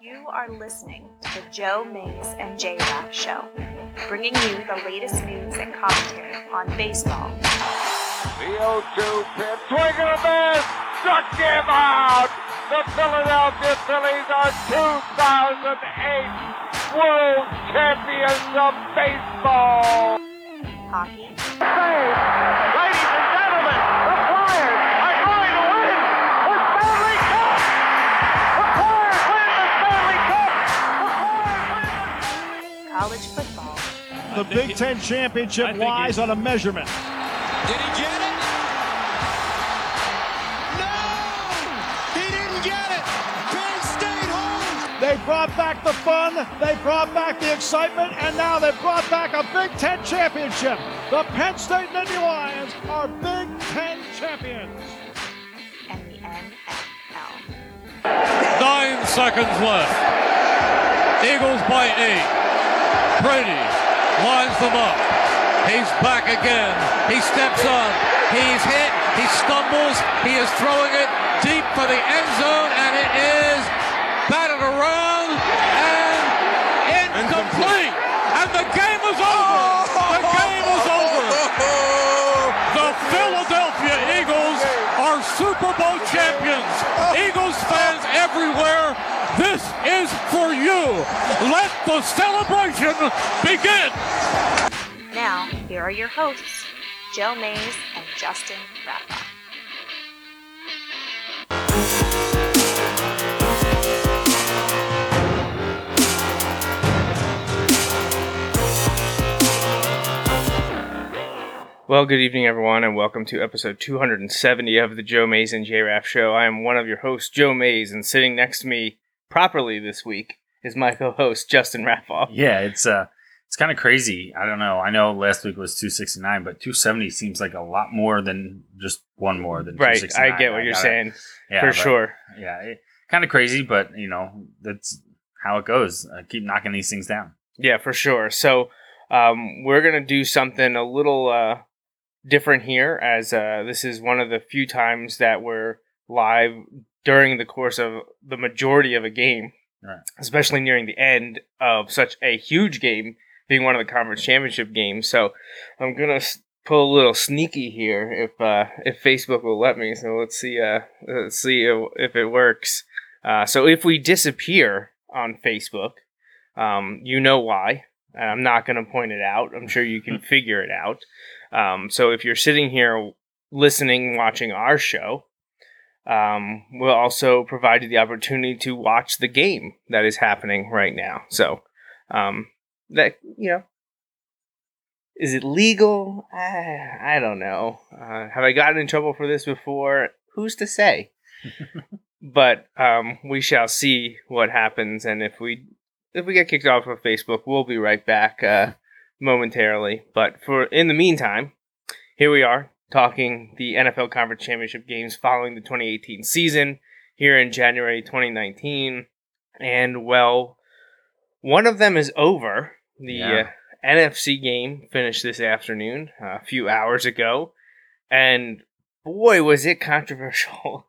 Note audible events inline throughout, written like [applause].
You are listening to the Joe Mays and J Raff Show, bringing you the latest news and commentary on baseball, The 0-2 pitch, swing and a miss, struck him out. The Philadelphia Phillies are 2008 World Champions of Baseball. hockey, Ladies and gentlemen, the Flyers are going to win the Stanley Cup. The Flyers win the Stanley Cup. The Flyers win the college football, The Big Ten championship lies on a measurement. Did he get it? They brought back the fun, they brought back the excitement, and now they've brought back a Big Ten championship. The Penn State Nittany Lions are Big Ten champions. Nine seconds left. Eagles by eight. Brady lines them up. He's back again. He steps up. He's hit. He stumbles. He is throwing it deep for the end zone, and it is around and incomplete. And the game is over. The game is over. The Philadelphia Eagles are Super Bowl champions. Eagles fans everywhere, this is for you. Let the celebration begin. Now, here are your hosts, Joe Mays and Justin Rappa. Well, good evening, everyone, and welcome to episode 270 of the Joe Mays and J Show. I am one of your hosts, Joe Mays, and sitting next to me properly this week is my co-host Justin Raffoff. Yeah, it's uh it's kind of crazy. I don't know. I know last week was 269, but 270 seems like a lot more than just one more than Right, 269. I get what you're gotta- saying yeah, for but- sure. Yeah, kind of crazy, but you know that's how it goes. Uh, keep knocking these things down. Yeah, for sure. So um, we're gonna do something a little uh, different here, as uh, this is one of the few times that we're live during the course of the majority of a game, Right. especially nearing the end of such a huge game, being one of the conference championship games. So I'm gonna pull a little sneaky here, if uh, if Facebook will let me. So let's see. Uh, let's see if it works. Uh, so if we disappear on Facebook, um, you know why. And I'm not going to point it out. I'm sure you can [laughs] figure it out. Um, so if you're sitting here listening, watching our show, um, we'll also provide you the opportunity to watch the game that is happening right now. So um, that you know, is it legal? I, I don't know. Uh, have I gotten in trouble for this before? Who's to say? [laughs] but um, we shall see what happens, and if we if we get kicked off of Facebook, we'll be right back uh, momentarily. But for in the meantime, here we are talking the NFL Conference Championship games following the 2018 season here in January 2019, and well, one of them is over. The Yeah. uh, NFC game finished this afternoon, uh, a few hours ago, and boy, was it controversial.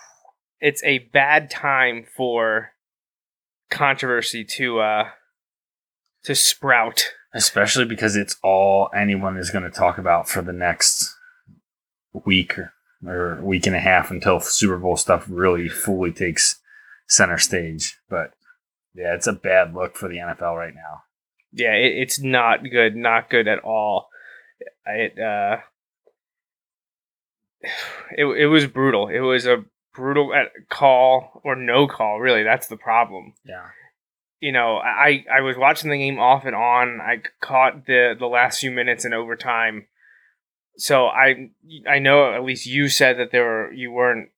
[laughs] it's a bad time for controversy to uh to sprout. Especially because it's all anyone is going to talk about for the next week or, or week and a half until Super Bowl stuff really fully takes center stage. But yeah, it's a bad look for the NFL right now. Yeah, it, it's not good, not good at all. It uh [sighs] it it was brutal. It was a brutal call or no call, really. That's the problem. Yeah. You know, I I was watching the game off and on. I caught the the last few minutes in overtime. So I I know at least you said that there were you weren't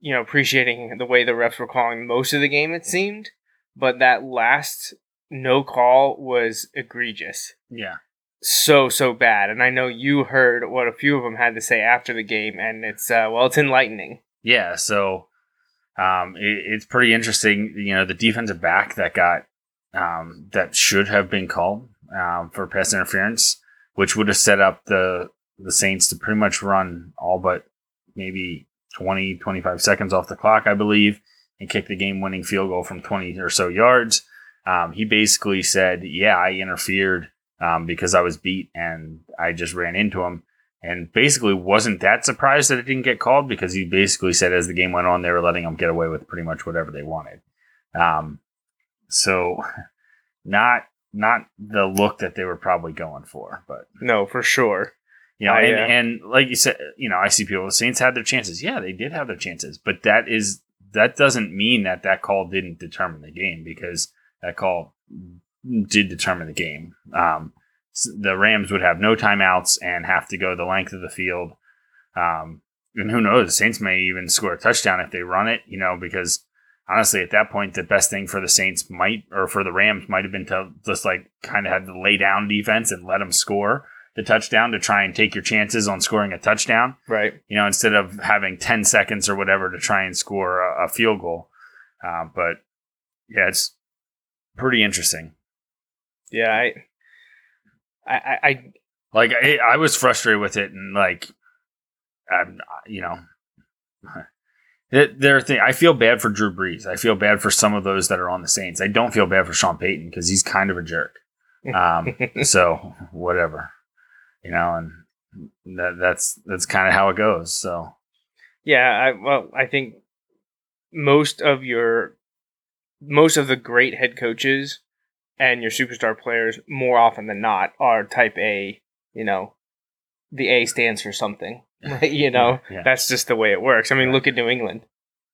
you know appreciating the way the refs were calling most of the game. It seemed, but that last no call was egregious. Yeah. So so bad, and I know you heard what a few of them had to say after the game, and it's uh, well, it's enlightening. Yeah, so um, it, it's pretty interesting. You know, the defensive back that got um, that should have been called um, for pass interference, which would have set up the the Saints to pretty much run all but maybe 20, 25 seconds off the clock, I believe, and kick the game winning field goal from 20 or so yards. Um, he basically said, Yeah, I interfered um, because I was beat and I just ran into him. And basically wasn't that surprised that it didn't get called because he basically said as the game went on, they were letting him get away with pretty much whatever they wanted. Um, so [laughs] not not the look that they were probably going for, but No, for sure. you know, I, and, uh, and like you said, you know, I see people. The Saints had their chances. Yeah, they did have their chances, but that is that doesn't mean that that call didn't determine the game because that call did determine the game. Um, the Rams would have no timeouts and have to go the length of the field. Um, and who knows? The Saints may even score a touchdown if they run it. You know, because honestly, at that point, the best thing for the Saints might or for the Rams might have been to just like kind of have the lay down defense and let them score the touchdown to try and take your chances on scoring a touchdown Right. you know, instead of having 10 seconds or whatever to try and score a, a field goal. Uh, but yeah, it's pretty interesting. Yeah, I, I, I, I Like, I, I was frustrated with it, and like, I'm, you know, [laughs] there are thing. I feel bad for Drew Brees. I feel bad for some of those that are on the Saints. I don't feel bad for Sean Payton because he's kind of a jerk. Um, [laughs] so whatever, you know, and that that's that's kind of how it goes. So Yeah, I well, I think most of your most of the great head coaches and your superstar players more often than not are type A, you know, the A stands for something. [laughs] You know, Yeah. that's just the way it works. I mean, look at New England.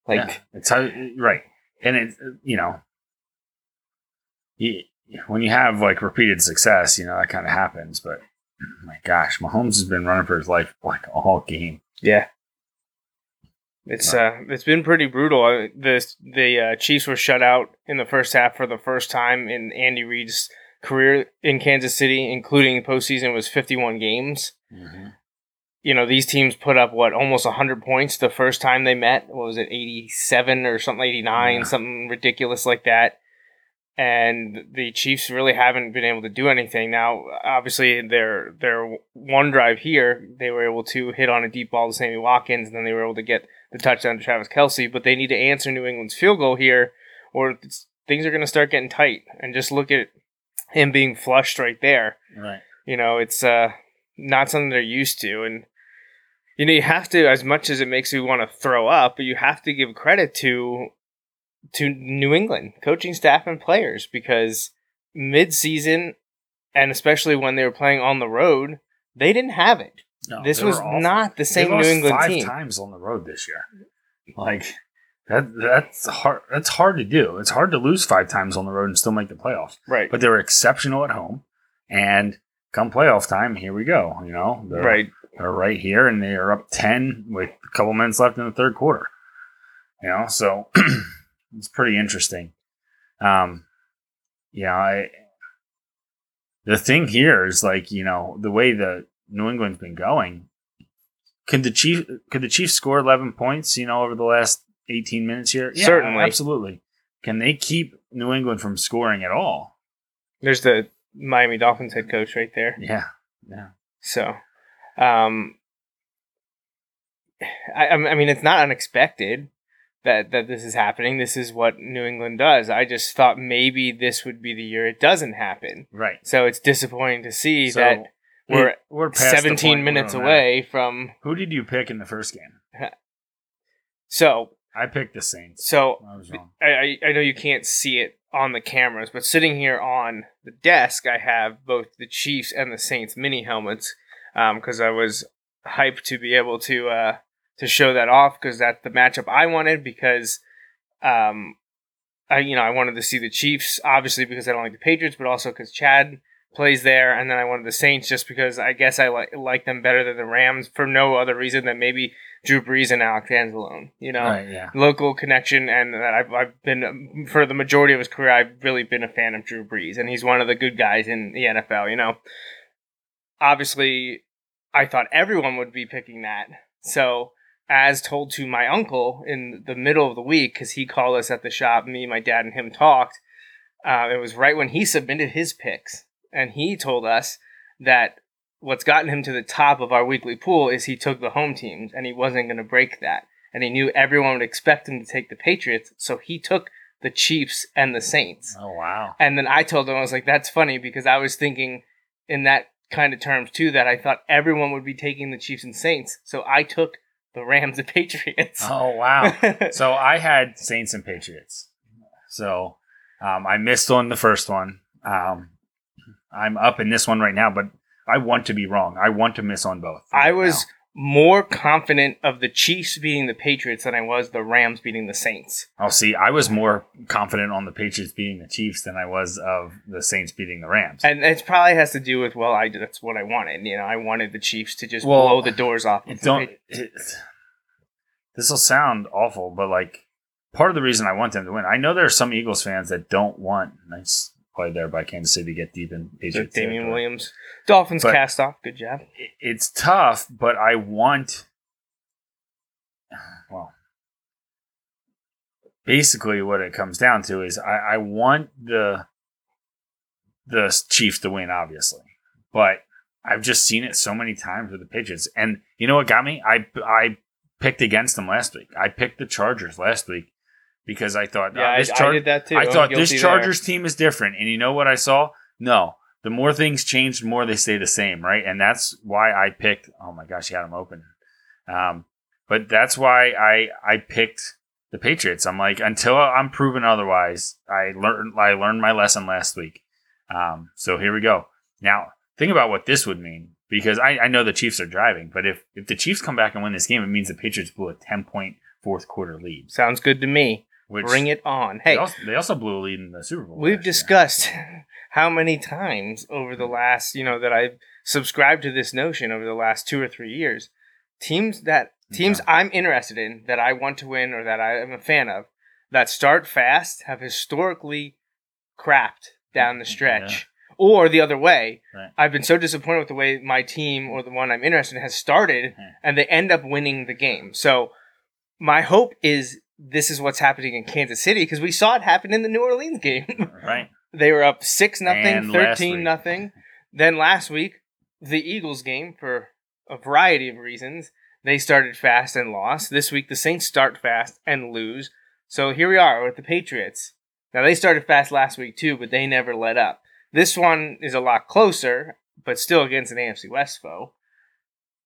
Like yeah, it's how right, and it you know, you, when you have like repeated success, you know that kind of happens. But [clears throat] my gosh, Mahomes has been running for his life like all game. Yeah. It's uh, it's been pretty brutal. Uh, The the uh, Chiefs were shut out in the first half for the first time in Andy Reid's career in Kansas City, including postseason was fifty one games. You know these teams put up what almost hundred points the first time they met. What was it, eighty seven or something, eighty nine, Yeah. something ridiculous like that. And the Chiefs really haven't been able to do anything. Now, obviously, their their one drive here, they were able to hit on a deep ball to Sammy Watkins, and then they were able to get the touchdown to Travis Kelce. But they need to answer New England's field goal here, or it's, things are going to start getting tight. And just look at him being flushed right there. Right. You know, it's uh, not something they're used to, and you know, you have to, as much as it makes you want to throw up, but you have to give credit to to New England coaching staff and players because mid-season, and especially when they were playing on the road, they didn't have it. No, this was not the same New England five team. times on the road this year. Like that. That's hard. That's hard to do. It's hard to lose five times on the road and still make the playoffs. Right. But they were exceptional at home, and come playoff time, here we go. You know, they're, right. They're right here, and they are up ten with a couple minutes left in the third quarter. You know, so [clears throat] it's pretty interesting. Um, yeah, I. The thing here is like you know the way the New England's been going. Could the chief could the Chiefs score eleven points? You know, over the last eighteen minutes here, Yeah, Certainly. absolutely. Can they keep New England from scoring at all? There's the Miami Dolphins head coach right there. Yeah, yeah. So, um, I, I mean, it's not unexpected that that this is happening. This is what New England does. I just thought maybe this would be the year it doesn't happen. Right. So it's disappointing to see So, that we're we're past 17 point minutes away from. Who did you pick in the first game? So I picked the Saints. so I was wrong. I, I know you can't see it on the cameras, but sitting here on the desk, I have both the Chiefs and the Saints mini helmets because I was hyped to be able to uh, to show that off because that's the matchup I wanted because um, I you know I wanted to see the Chiefs obviously because I don't like the Patriots, but also because Chad plays there, and then I wanted the Saints just because I guess I like like them better than the Rams for no other reason than maybe Drew Brees and Alex Anzalone. You know, Right, yeah. local connection, and that I've, I've been for the majority of his career. I've really been a fan of Drew Brees, and he's one of the good guys in the NFL. You know, obviously, I thought everyone would be picking that. So, as told to my uncle in the middle of the week, because he called us at the shop, me, my dad, and him talked. Uh, it was right when he submitted his picks, and he told us that what's gotten him to the top of our weekly pool is he took the home teams, and he wasn't going to break that. And he knew everyone would expect him to take the Patriots, so he took the Chiefs and the Saints. Oh wow. And then I told him, I was like, that's funny because I was thinking in that kind of terms too, that I thought everyone would be taking the Chiefs and Saints. So I took the Rams and [laughs] Patriots. Oh wow. [laughs] so I had Saints and Patriots. So um, I missed on the first one. Um, I'm up in this one right now, but I want to be wrong. I want to miss on both. I right was more confident of the Chiefs beating the Patriots than I was the Rams beating the Saints. now. Oh, see, I was more confident on the Patriots beating the Chiefs than I was of the Saints beating the Rams. And it probably has to do with, well, I that's what I wanted. You know, I wanted the Chiefs to just Well, blow the doors off. of don't. This will sound awful, but like part of the reason I want them to win, I know there are some Eagles fans that don't want nice play there by Kansas City to get deep in So Damien. Williams. Dolphins But- cast off. Good job. it's tough, but I want. [sighs] Well, basically, what it comes down to is I, I want the the Chiefs to win, obviously, but I've just seen it so many times with the Patriots, and you know what got me? I I picked against them last week. I picked the Chargers last week because I thought Yeah, oh, this I, Char- I did that too. I thought this guilty there. Chargers team is different. And you know what I saw? No. The more things change, the more they stay the same, right? And that's why I picked. Oh my gosh, he had them open. Um, but that's why I I picked the Patriots. I'm like until I'm proven otherwise. I learned I learned my lesson last week. Um, so here we go. Now think about what this would mean because I, I know the Chiefs are driving, but if if the Chiefs come back and win this game, it means the Patriots blew a ten point fourth quarter lead. Sounds good to me. Which Bring it on. They Hey, also, they also blew a lead in the Super Bowl. we've year. discussed [laughs] how many times over the last, you know, that I've subscribed to this notion over the last two or three years. Teams that teams Okay. I'm interested in that I want to win or that I am a fan of that start fast have historically crapped down the stretch. Or the other way, Right. I've been so disappointed with the way my team or the one I'm interested in has started, Yeah. and they end up winning the game. So my hope is this is what's happening in Kansas City because we saw it happen in the New Orleans game. [laughs] right. they were up six nothing, thirteen week. nothing. Then last week, the Eagles game for a variety of reasons, they started fast and lost. This week, the Saints start fast and lose. So here we are with the Patriots. Now they started fast last week too, but they never let up. This one is a lot closer, but still against an AFC West foe.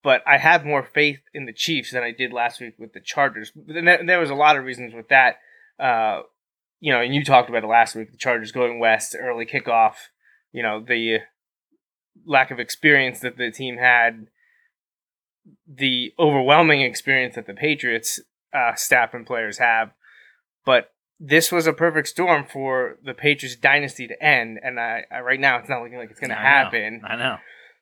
But I have more faith in the Chiefs than I did last week with the Chargers. Then there- was a lot of reasons with that. Uh, you know, and you talked about it last week. The Chargers going west, early kickoff. You know, the lack of experience that the team had, the overwhelming experience that the Patriots uh, staff and players have. But this was a perfect storm for the Patriots dynasty to end, and I, I right now it's not looking like it's going to happen. I know.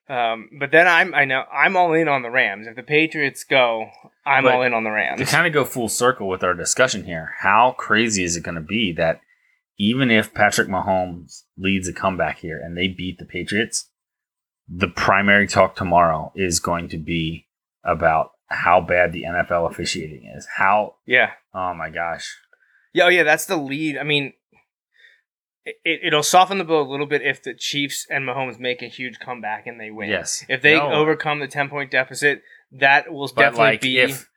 Um, but then I'm I know I'm all in on the Rams. If the Patriots go, I'm But all in on the Rams. To kind of go full circle with our discussion here, how crazy is it going to be that even if Patrick Mahomes leads a comeback here and they beat the Patriots, the primary talk tomorrow is going to be about how bad the NFL officiating is. How, Yeah. oh my gosh. Yeah, oh yeah, that's the lead. I mean, it, it'll soften the blow a little bit if the Chiefs and Mahomes make a huge comeback and they win. Yes. If they No. overcome the 10 point deficit, that will But definitely like be. if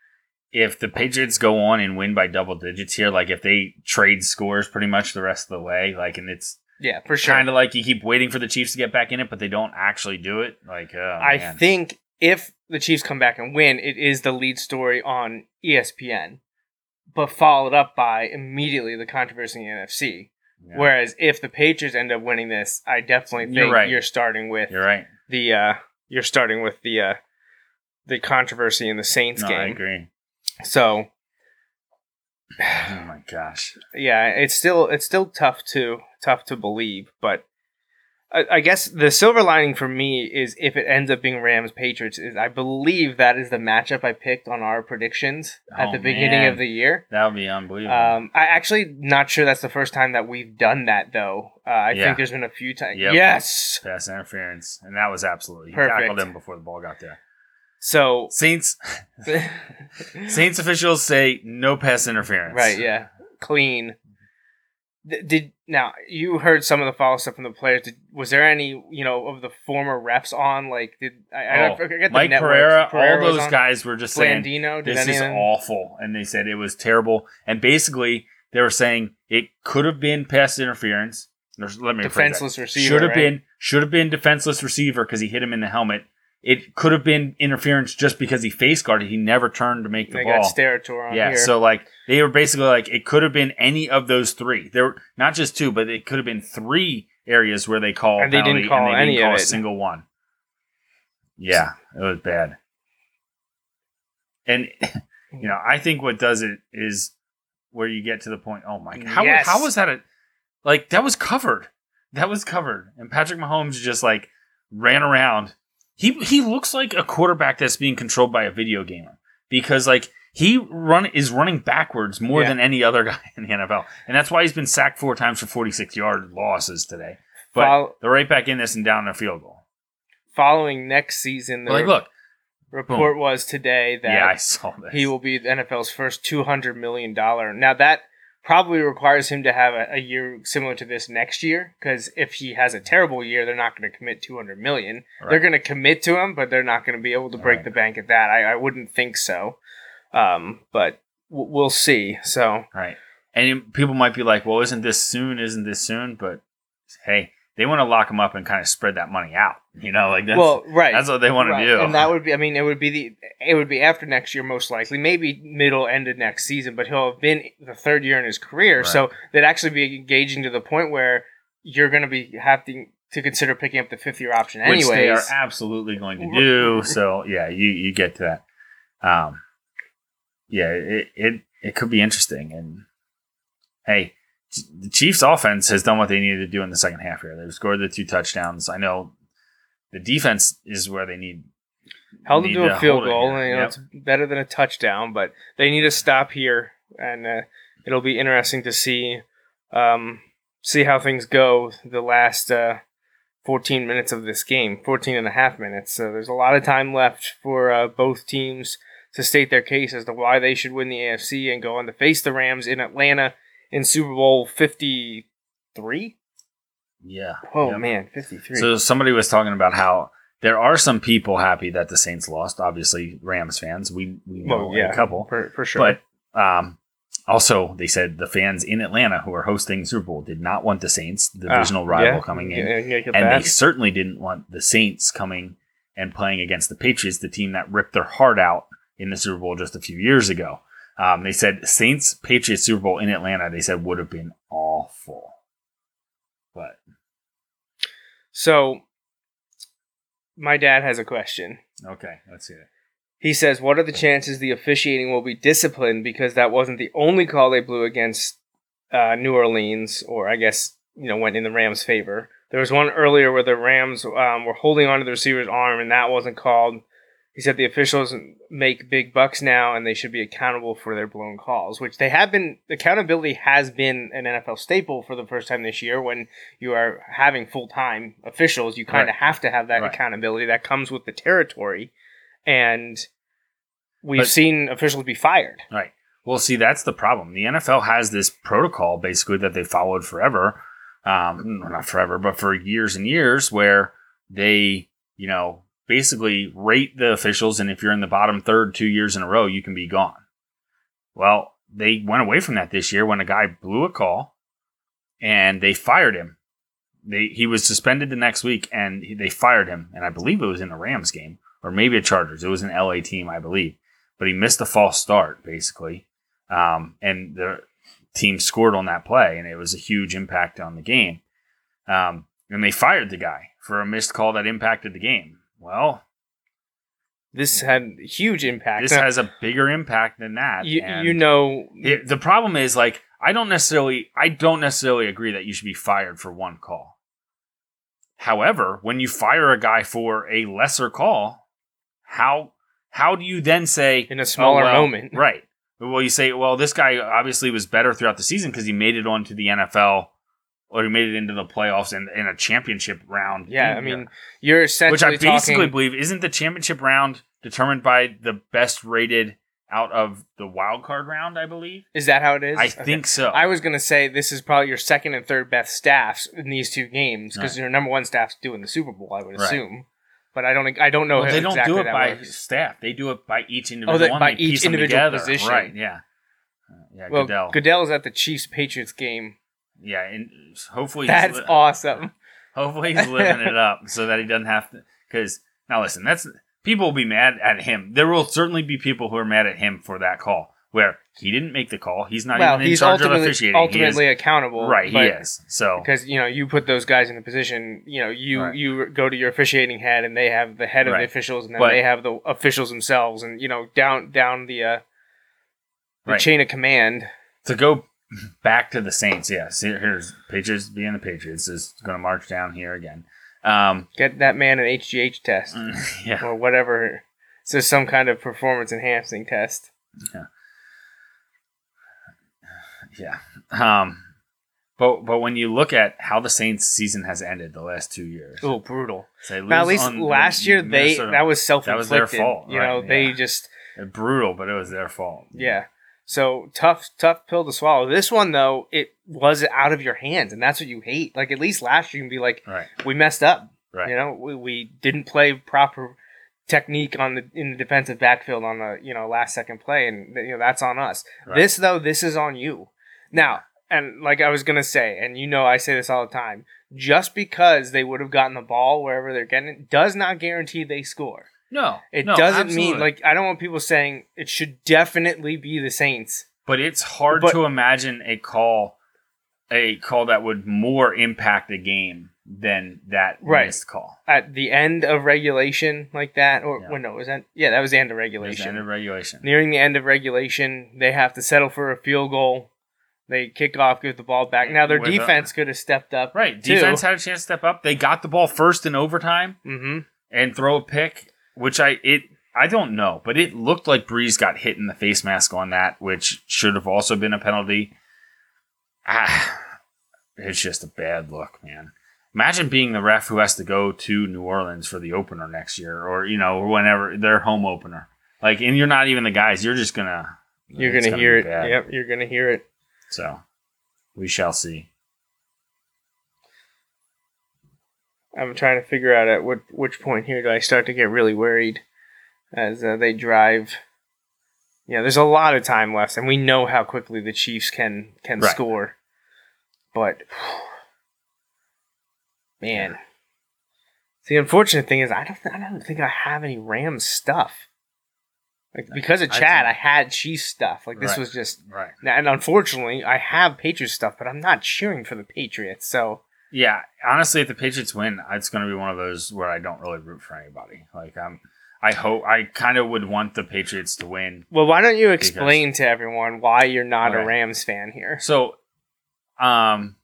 if the Patriots go on and win by double digits here, like if they trade scores pretty much the rest of the way, like and it's yeah, for sure. kind of like you keep waiting for the Chiefs to get back in it, but they don't actually do it. Like, oh, I man. think if the Chiefs come back and win, it is the lead story on ESPN, but followed up by immediately the controversy in the NFC. Yeah. Whereas if the Patriots end up winning this, I definitely think You're right. you're starting with you're right. the uh, you're starting with the uh, the controversy in the Saints No, I game. agree. So [sighs] Oh my gosh. yeah, it's still it's still tough to tough to believe, but I, I guess the silver lining for me is if it ends up being Rams Patriots is I believe that is the matchup I picked on our predictions at Oh, the beginning man. of the year. That would be unbelievable. Um, I actually not sure that's the first time that we've done that though. Uh, I Yeah. think there's been a few times. Yep. Yes. Pass interference, and that was absolutely he Perfect. tackled him before the ball got there. So Saints [laughs] Saints officials say no pass interference. right, yeah, clean. Did now you heard some of the follow stuff from the players? Did, was there any you know of the former refs on? Like, did I, I Oh, forget the Mike. Pereira, Pereira all those guys were just saying Blandino, did this is awful, and they said it was terrible. And basically, they were saying it could have been pass interference. Let me defenseless receiver. should have right? been should have been defenseless receiver because he hit him in the helmet. It could have been interference just because he face guarded. He never turned to make the They ball. got Steratore on yeah, here. so like they were basically like it could have been any of those three. There were not just two, but it could have been three areas where they call And they didn't call they any didn't of a it. single one. Yeah, it was bad. And [laughs] you know, I think what does it is where you get to the point. Oh my god, how Yes. how was that a like that was covered? That was covered, and Patrick Mahomes just like ran around. He he looks like a quarterback that's being controlled by a video gamer because like he run is running backwards more Yeah. than any other [laughs] guy in the NFL, and that's why he's been sacked four times for forty six yard losses today. But Fol- they're right back in this and down a field goal. following next season, the like, look, report was today that yeah, I saw this. he will be the NFL's first two hundred million dollar. Now that probably requires him to have a, a year similar to this next year because if he has a terrible year, they're not going to commit two hundred million. They're going to commit to him, but they're not going to be able to break Right. the bank at that. I, I wouldn't think so, um, but w- we'll see. So Right. And people might be like, well, isn't this soon? Isn't this soon? But hey, they want to lock him up and kind of spread that money out. You know, like that's, well, right. that's what they want Right, to do. And that would be, I mean, it would be the, it would be after next year most likely, maybe middle end of next season, but he'll have been the third year in his career, Right. so they'd actually be engaging to the point where you're going to be having to consider picking up the fifth year option which they are absolutely going to do. So yeah, you you get to that. Um, yeah, it it it could be interesting. And hey, the Chiefs' offense has done what they needed to do in the second half here. They've scored the two touchdowns. I know the defense is where they need held them to a field goal. and, you know, Yep. It's better than a touchdown, but they need to stop here, and uh, it'll be interesting to see um, see how things go the last uh, 14 minutes of this game, 14 and a half minutes. So there's a lot of time left for uh, both teams to state their case as to why they should win the AFC and go on to face the Rams in Atlanta in Super Bowl 53. Yeah. Oh Yep. man, 53. So somebody was talking about how there are some people happy that the Saints lost. Obviously, Rams fans. We we know well, yeah, a couple, for, for sure. but um, also they said the fans in Atlanta who are hosting Super Bowl did not want the Saints, the Ah, divisional rival, yeah, coming in, yeah, and that. they certainly didn't want the Saints coming and playing against the Patriots, the team that ripped their heart out in the Super Bowl just a few years ago. Um, they said Saints Patriots Super Bowl in Atlanta. They said would have been awful, but So, my dad has a question. okay, let's see it. He says, What are the chances the officiating will be disciplined because that wasn't the only call they blew against uh, New Orleans, or I guess, you know, went in the Rams' favor? There was one earlier where the Rams um, were holding onto the receiver's arm and that wasn't called. He said the officials make big bucks now and they should be accountable for their blown calls, which they have been. Accountability has been an NFL staple for the first time this year. When you are having full time officials, you kind of Right. have to have that Right. accountability that comes with the territory. And we've But- seen officials be fired. Right. Well, see, that's the problem. The NFL has this protocol basically that they followed forever. Um, not forever, but for years and years, where they, you know, basically rate the officials, and if you're in the bottom third two years in a row, you can be gone. Well, they went away from that this year when a guy blew a call, and they fired him. They he was suspended the next week, and he- they fired him. And I believe it was in a Rams game, or maybe a Chargers. It was an LA team, I believe but he missed a false start basically, um, and the team scored on that play, and it was a huge impact on the game. Um, and they fired the guy for a missed call that impacted the game. Well, This had huge impact. this has a bigger impact than that. you, and you know, it- the problem is like I don't necessarily I don't necessarily agree that you should be fired for one call. However, when you fire a guy for a lesser call, how how do you then say In a smaller oh, well, moment. right? Well, you say, well, this guy obviously was better throughout the season because he made it onto the NFL or he made it into the playoffs and in a championship round. yeah, I mean, you're essentially which I basically talking, believe isn't the championship round determined by the best rated out of the wild card round, I believe. Is that how it is? I Okay. think so. I was gonna say this is probably your second and third best staffs in these two games because Right. your number one staff's doing the Super Bowl. I would Right. assume, but I don't. I don't know. well, they don't exactly do it by works. staff. They do it by each individual they- one. by They each individual position. Right? Yeah. Uh, yeah. Well, Goodell. is at the Chiefs Patriots game. Yeah, and hopefully he's That's li- awesome. Hopefully he's living it up [laughs] so that he doesn't have to. Because now listen, that's people will be mad at him. There will certainly be people who are mad at him for that call where he didn't make the call. He's not well, even in he's charge of ultimately officiating. Is- ultimately accountable, right, he is. So because you know you put those guys in a position. You know you Right. you go to your officiating head, and they have the head of Right. the officials, and then But- they have the officials themselves, and you know down down the uh, the Right. chain of command. to go back to the Saints, yes. Here- Here's Patriots being the Patriots is going to march down here again. Um, Get that man an HGH test [laughs] yeah, or whatever. So some kind of performance enhancing test. yeah. Yeah. Um, but but when you look at how the Saints season has ended the last two years, Oh, brutal. Now, at least on last year they that was self That was their fault, You right, know they just brutal, but it was their fault. yeah. So tough, tough pill to swallow. This one though, it was out of your hands, and that's what you hate. Like at least last year, you can be like, Right. we messed up. Right. You know, we, we didn't play proper technique on the in the defensive backfield on the you know last second play, and you know that's on us. Right. This though, this is on you. Now, and like I was gonna say, and you know I say this all the time, just because they would have gotten the ball wherever they're getting it does not guarantee they score. No, It no, doesn't mean like I don't want people saying it should definitely be the Saints. But it's hard But- to imagine a call, a call that would more impact the game than that Right. missed call. At the end of regulation, like that, or Yeah. when no, was that? Yeah, that was the end of regulation. the end of regulation. nearing the end of regulation, they have to settle for a field goal. They kick off, give the ball back. Now their With defense could have stepped up. Right, too. defense had a chance to step up. They got the ball first in overtime Mm-hmm. and throw a pick, which I it I don't know, but it looked like Brees got hit in the face mask on that, which should have also been a penalty. Ah, it's just a bad look, man. Imagine being the ref who has to go to New Orleans for the opener next year, or you know, whenever their home opener. Like, and you're not even the guys. You're just gonna. You're it's gonna, hear it. bad. Yep, you're gonna hear it. So, we shall see. I'm trying to figure out at what which point here do I start to get really worried as uh, they drive. Yeah, there's a lot of time left, and we know how quickly the Chiefs can can Right. score. But [sighs] man, the unfortunate thing is I don't th- I don't think I have any Rams stuff. Like because of I Chad, think- I had Chiefs stuff. Like this Right. was just, Right. and unfortunately, I have Patriots stuff, but I'm not cheering for the Patriots. So Yeah, honestly, if the Patriots win, it's going to be one of those where I don't really root for anybody. Like I'm, I hope I kind of would want the Patriots to win. Well, why don't you explain to everyone why you're not a Rams fan here? So, um,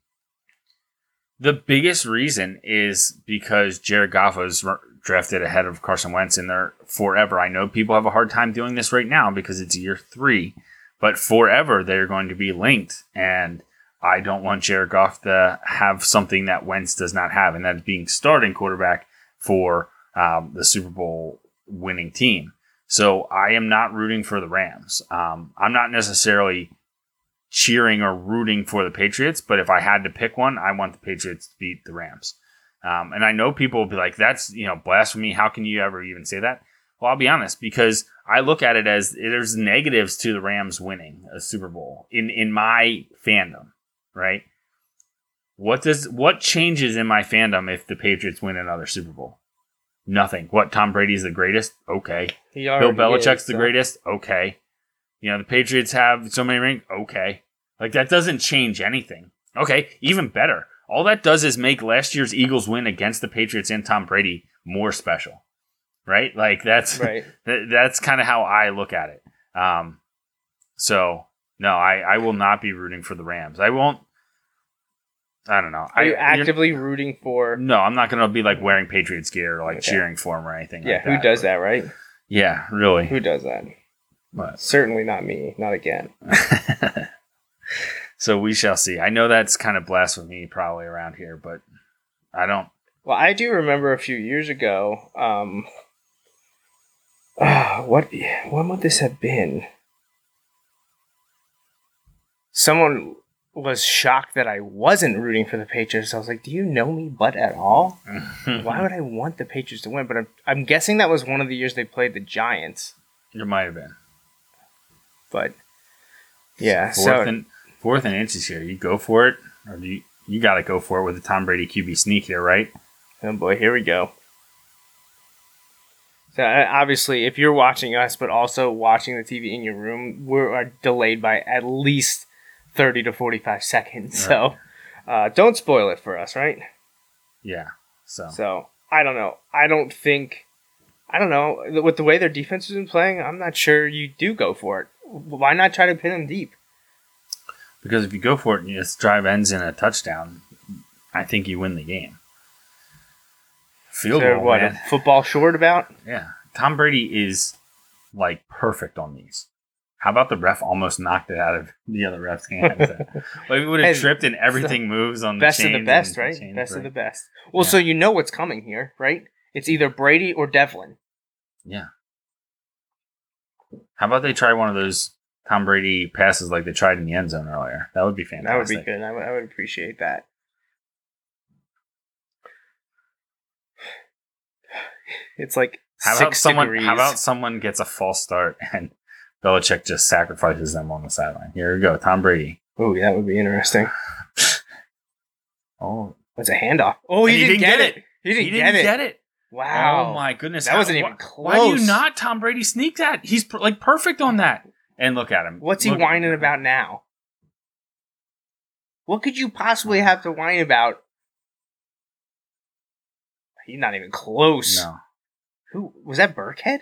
the biggest reason is because Jared Goff was drafted ahead of Carson Wentz in there forever. I know people have a hard time doing this right now because it's year three, but forever they're going to be linked. And I don't want Jared Goff to have something that Wentz does not have, and that's being starting quarterback for um, the Super Bowl winning team. So I am not rooting for the Rams. Um, I'm not necessarily cheering or rooting for the Patriots, but if I had to pick one, I want the Patriots to beat the Rams. Um, and I know people will be like, "That's you know blasphemy. How can you ever even say that?" Well, I'll be honest because I look at it as there's negatives to the Rams winning a Super Bowl in in my fandom, right? What does what changes in my fandom if the Patriots win another Super Bowl? Nothing. What Tom Brady's the greatest? Okay. Bill Belichick's is, the so- greatest? Okay. You know, the Patriots have so many rings? Okay. Like, that doesn't change anything. Okay. Even better. All that does is make last year's Eagles win against the Patriots and Tom Brady more special. Right? Like, that's Right. [laughs] that- that's kind of how I look at it. Um, so, no, I, I will not be rooting for the Rams. I won't. I don't know. Are you I, you're- actively rooting for? No, I'm not going to be like wearing Patriots gear or like Okay. cheering for them or anything Yeah, like who does that, right? Yeah, really. Who does that? Certainly not me. Not again. [laughs] so we shall see. I know that's kind of blasphemy probably around here, but I don't. Well, I do remember a few years ago. Um, ah, [sighs] what? When would this have been? Someone was shocked that I wasn't rooting for the Patriots. I was like, "Do you know me, but at all? [laughs] Why would I want the Patriots to win?" But I'm, I'm guessing that was one of the years they played the Giants. It might have been But yeah, fourth so and fourth and inches here. You go for it, or do you? You got to go for it with the Tom Brady QB sneak here, right? Oh boy, here we go. So uh, obviously, if you're watching us, but also watching the TV in your room, we're delayed by at least thirty to forty-five seconds. So uh, don't spoil it for us, right? Yeah. So, So I don't know. I don't think. I don't know. With the way their defense has been playing, I'm not sure you do go for it. Why not try to pin them deep? because if you go for it and this drive ends in a touchdown, I think you win the game. Field So goal, what? man. A football short about? Yeah. Tom Brady is like perfect on these. How about the ref almost knocked it out of the other ref's hands? [laughs] like it would have tripped and everything moves on the best of the best, right? chains Best of the best. Well, Yeah. so you know what's coming here, right? It's either Brady or Develin. Yeah. How about they try one of those Tom Brady passes like they tried in the end zone earlier? That would be fantastic. That would be good. I would, I would appreciate that. [sighs] It's like How six about someone? degrees. How about someone gets a false start [laughs] and Belichick just sacrifices them on the sideline? Here we go, Tom Brady. Oh, that would be interesting. [laughs] Oh, What's a handoff? Oh, he, And didn't, get, it. He didn't, get, it. Wow. Oh my goodness! That wasn't How- even close. Why do you not Tom Brady sneak that? He's per- like perfect on that. And look at him. What's he whining about now? What could you possibly have to whine about? He's not even close. No, Who was that? Burkhead?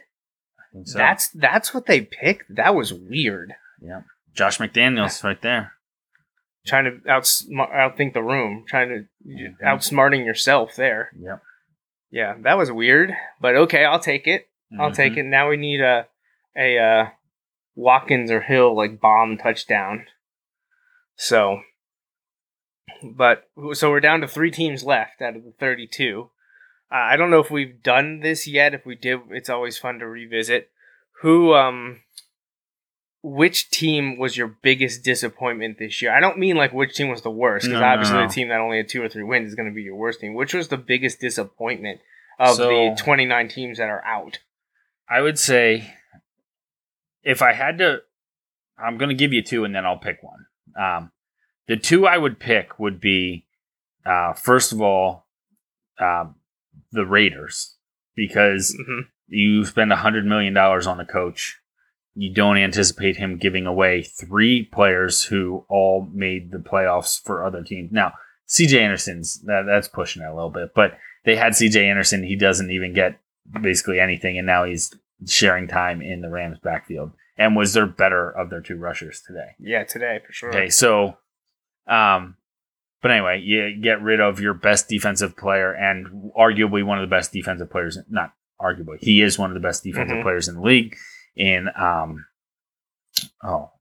So. That's that's what they picked. That was weird. yeah. Josh McDaniels [sighs] right there. Trying to outsmart, outthink the room. Trying to Mhm. outsmarting yourself there. Yep. Yeah, that was weird. But okay, I'll take it. I'll take Mm-hmm. it. Now we need a a uh, Watkins or Hill like bomb touchdown. So, but so we're down to three teams left out of the thirty-two. Uh, I don't know if we've done this yet. If we did, it's always fun to revisit. Who, um, which team was your biggest disappointment this year? I don't mean like which team was the worst, because No, no, obviously no. the team that only had two or three wins is going to be your worst team. Which was the biggest disappointment of So- the twenty-nine teams that are out? I would say if I had to, I'm going to give you two and then I'll pick one. Um, the two I would pick would be, uh, first of all, um, the Raiders, because Mhm. you spend a $100 million on a coach. You don't anticipate him giving away three players who all made the playoffs for other teams. Now, CJ Anderson's that, that's pushing it a little bit, but they had CJ Anderson. He doesn't even get basically anything, and now he's sharing time in the Rams backfield and was their better of their two rushers today. Yeah, today for sure. Okay, so, um, but anyway, you get rid of your best defensive player and arguably one of the best defensive players. Not arguably, he is one of the best defensive Mhm. players in the league. In um, oh,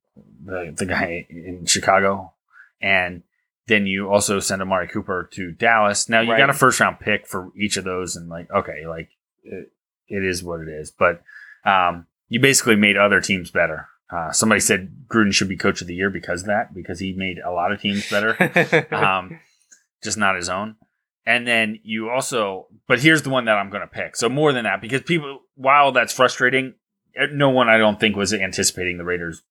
the the guy in Chicago, and then you also send Amari Cooper to Dallas. Now you Right. got a first round pick for each of those, and like okay, like it, it is what it is. But um, you basically made other teams better. Uh, somebody said Gruden should be coach of the year because of that, because he made a lot of teams better, [laughs] um, just not his own. And then you also, but here's the one that I'm going to pick. So more than that, because people, while that's frustrating, eh, no one I don't think was anticipating the Raiders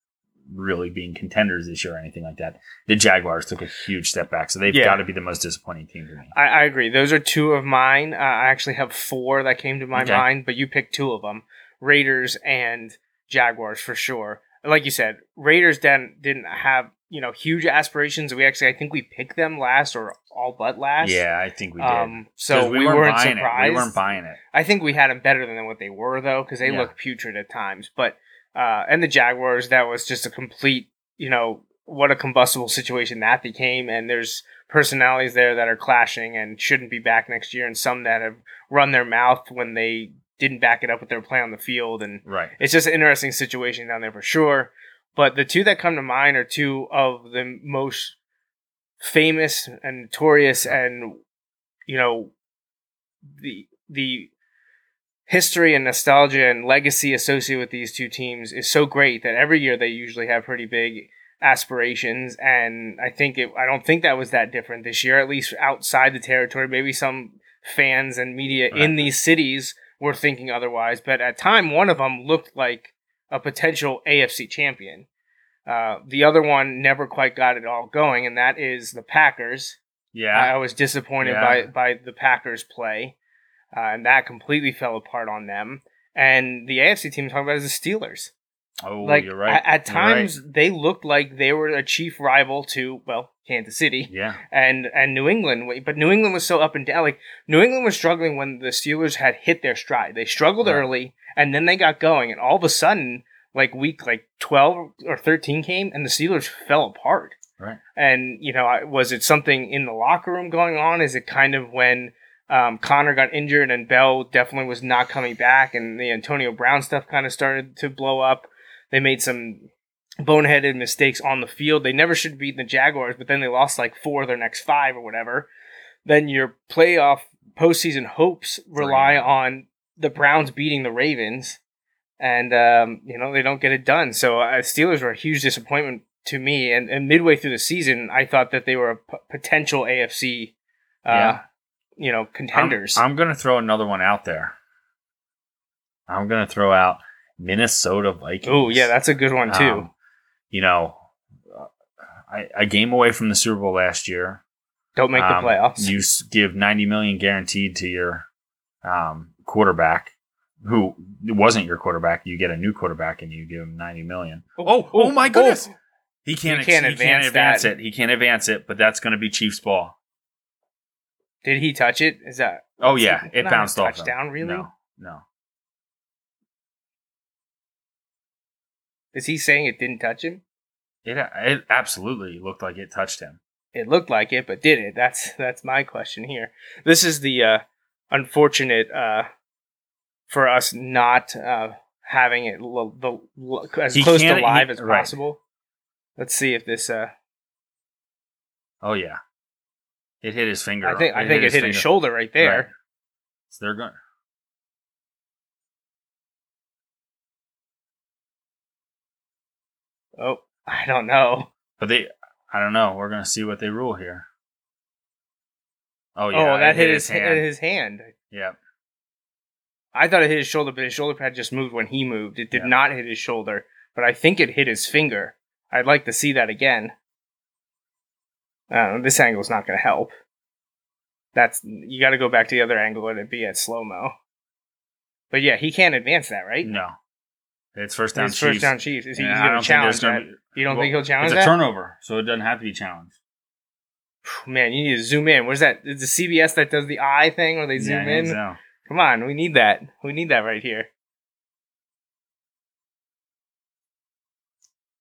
really being contenders this year or anything like that. The Jaguars took a huge step back, so they've Yeah. got to be the most disappointing team to me. I, I agree. Those are two of mine. Uh, I actually have four that came to my Okay. mind, but you picked two of them: Raiders and Jaguars for sure. Like you said, Raiders didn't didn't have you know huge aspirations. We actually, I think we picked them last or all but last. Yeah, I think we did. Um, so 'Cause we, weren't, buying surprised. it. We weren't buying it. I think we had them better than what they were though, because they Yeah. look putrid at times. But uh, and the Jaguars, that was just a complete, you know, what a combustible situation that became. And there's personalities there that are clashing and shouldn't be back next year, and some that have run their mouth when they didn't back it up with their play on the field, and Right. it's just an interesting situation down there for sure. But the two that come to mind are two of the most famous and notorious and you know the the history and nostalgia and legacy associated with these two teams is so great that every year they usually have pretty big aspirations, and I think it. I don't think that was that different this year, at least outside the territory. Maybe some fans and media in these cities were thinking otherwise, but at time one of them looked like a potential AFC champion. Uh, the other one never quite got it all going, and that is the Packers. Yeah. I was disappointed Yeah. by by the Packers' play, uh, and that completely fell apart on them. And the AFC team talking about is the Steelers. Oh, like you're right. at, at You're right. times, they looked like they were a chief rival to well Kansas City Yeah. and and New England. But New England was so up and down. Like New England was struggling when the Steelers had hit their stride. They struggled Right. early, and then they got going, and all of a sudden, like week like twelve or thirteen came, and the Steelers fell apart. Right. And you know, I- was it something in the locker room going on? Is it kind of when um, Conner got injured and Bell definitely was not coming back, and the Antonio Brown stuff kind of started to blow up? They made some boneheaded mistakes on the field. They never should have beaten the Jaguars, but then they lost like four of their next five or whatever. Then your playoff postseason hopes rely Right. on the Browns beating the Ravens, and um, you know they don't get it done. So uh, Steelers were a huge disappointment to me. And, and midway through the season, I thought that they were a p- potential AFC, uh, Yeah. you know, I'm, contenders. I'm going to throw another one out there. I'm going to throw out Minnesota Vikings. oh yeah, that's a good one too. Um, you know, uh, I, a game away from the Super Bowl last year. don't make Um, the playoffs. You give 90 million guaranteed to your um, quarterback, who wasn't your quarterback. You get a new quarterback and you give him 90 million. Oh, oh, my goodness. He can't, He can't he can't advance advance it. He can't advance it, but that's going to be Chiefs ball. Did he touch it? Is that? Oh yeah, it not bounced off. him. touchdown, really? No, no. Is he saying it didn't touch him? It it absolutely looked like it touched him. It looked like it, but did it? That's [laughs] that's my question here. This is the uh, unfortunate uh, for us not uh, having it l- the as He close to can't- he- live as right. possible. Let's see if this. Uh, Oh yeah, it hit his finger. I think I think it hit his finger. shoulder right there. Right. So they're going. Oh, I don't know. But they, I don't know. We're gonna see what they rule here. Oh yeah, oh, that hit his hand. his hand. Yeah, I thought it hit his shoulder, but his shoulder pad just moved when he moved. It did Yeah. not hit his shoulder, but I think it hit his finger. I'd like to see that again. Uh, this angle's not going to help. That's you got to go back to the other angle and it be at slow mo. But yeah, he can't advance that, right? no, it's first down. His first down Chiefs. Is he going to challenge that? be- You don't well, think he'll challenge It's a that? turnover, so it doesn't have to be challenged. Man, you need to zoom in. What is that? Is the CBS that does the eye thing where they zoom hands in? Come on, we need that. We need that right here.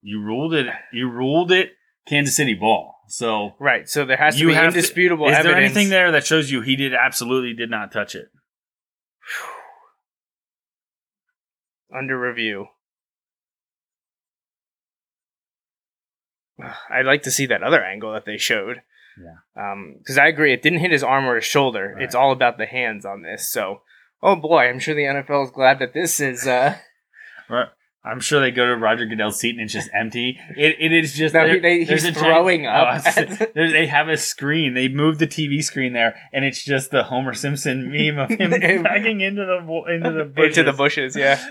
You ruled it. You ruled it. Kansas City ball. So Right. So there has to be have to- indisputable is evidence. there anything there that shows you he did absolutely did not touch it? Under review. I'd like to see that other angle that they showed. Yeah. Because I agree, it didn't hit his arm or his shoulder. Right. It's all about the hands on this. So, oh boy, I'm sure the NFL is glad that this is. Uh, Right. I'm sure they go to Roger Goodell's seat and it's just empty. It, it is just No, they- he's a giant- throwing [laughs] oh, up. Oh, they have a screen. They move the TV screen there, and it's just the Homer Simpson meme of him [laughs] backing into the [laughs] into the bushes. into the bushes. Yeah.